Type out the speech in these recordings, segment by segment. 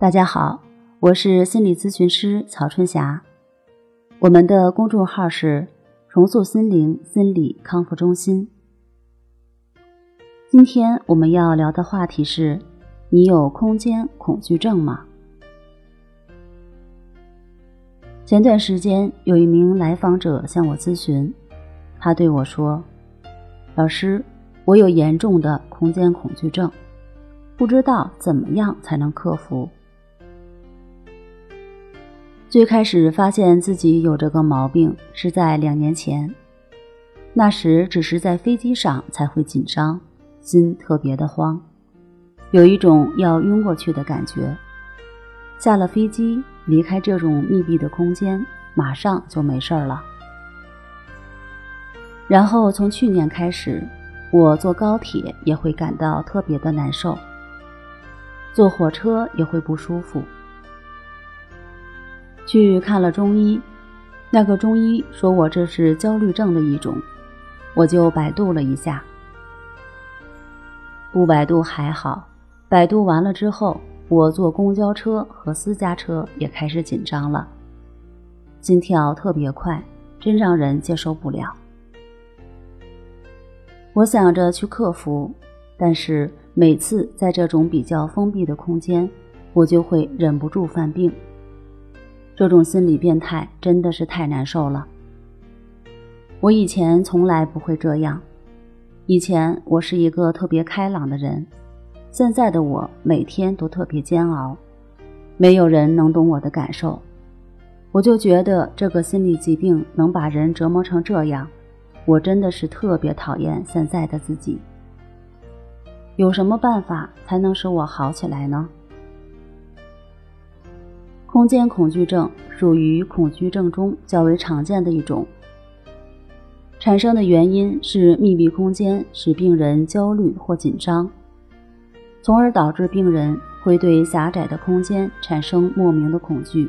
大家好，我是心理咨询师曹春霞。我们的公众号是“重塑心灵心理康复中心”。今天我们要聊的话题是：你有空间恐惧症吗？前段时间有一名来访者向我咨询，他对我说：“老师，我有严重的空间恐惧症，不知道怎么样才能克服。”最开始发现自己有这个毛病是在两年前，那时只是在飞机上才会紧张，心特别的慌，有一种要晕过去的感觉。下了飞机，离开这种密闭的空间，马上就没事儿了。然后从去年开始，我坐高铁也会感到特别的难受，坐火车也会不舒服。去看了中医，那个中医说我这是焦虑症的一种，我就百度了一下，不百度还好，百度完了之后，我坐公交车和私家车也开始紧张了，心跳特别快，真让人接受不了。我想着去克服，但是每次在这种比较封闭的空间，我就会忍不住犯病。这种心理变态真的是太难受了。我以前从来不会这样，以前我是一个特别开朗的人，现在的我每天都特别煎熬，没有人能懂我的感受，我就觉得这个心理疾病能把人折磨成这样，我真的是特别讨厌现在的自己。有什么办法才能使我好起来呢？空间恐惧症属于恐惧症中较为常见的一种，产生的原因是密闭空间使病人焦虑或紧张，从而导致病人会对狭窄的空间产生莫名的恐惧，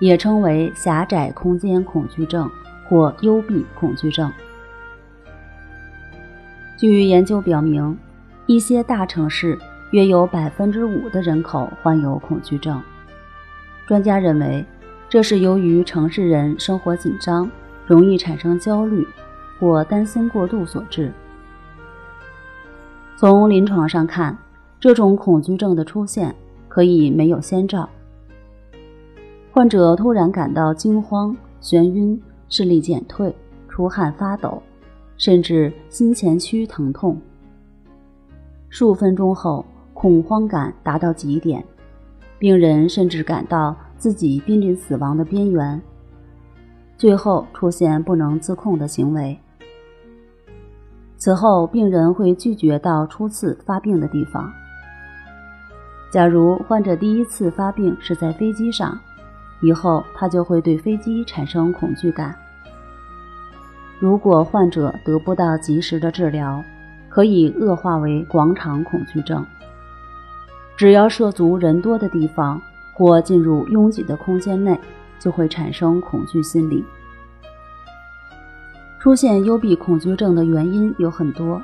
也称为狭窄空间恐惧症或幽闭恐惧症。据研究表明，一些大城市约有百分之五的人口患有恐惧症。专家认为，这是由于城市人生活紧张，容易产生焦虑或担心过度所致。从临床上看，这种恐惧症的出现可以没有先兆，患者突然感到惊慌、眩晕、视力减退、出汗、发抖，甚至心前区疼痛。数分钟后，恐慌感达到极点。病人甚至感到自己濒临死亡的边缘，最后出现不能自控的行为。此后，病人会拒绝到初次发病的地方。假如患者第一次发病是在飞机上，以后他就会对飞机产生恐惧感。如果患者得不到及时的治疗，可以恶化为广场恐惧症。只要涉足人多的地方或进入拥挤的空间内，就会产生恐惧心理。出现幽闭恐惧症的原因有很多，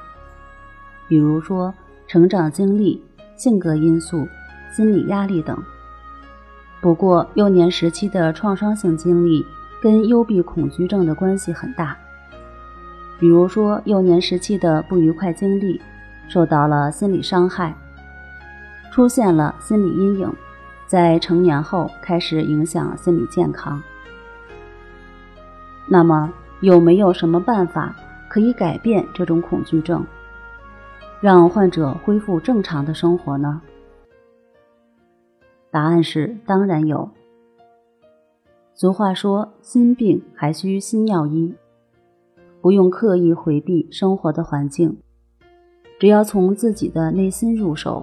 比如说成长经历、性格因素、心理压力等。不过，幼年时期的创伤性经历跟幽闭恐惧症的关系很大。比如说，幼年时期的不愉快经历，受到了心理伤害。出现了心理阴影，在成年后开始影响心理健康。那么，有没有什么办法可以改变这种恐惧症，让患者恢复正常的生活呢？答案是当然有。俗话说：“心病还需心药医。”不用刻意回避生活的环境，只要从自己的内心入手。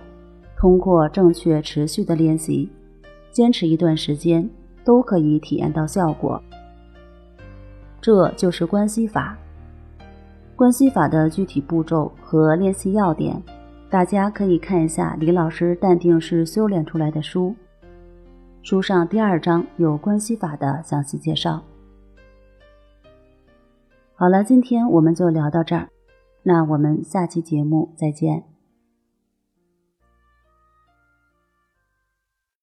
通过正确持续的练习，坚持一段时间，都可以体验到效果。这就是关系法。关系法的具体步骤和练习要点，大家可以看一下李老师淡定是修炼出来的书，书上第二章有关系法的详细介绍。好了，今天我们就聊到这儿，那我们下期节目再见。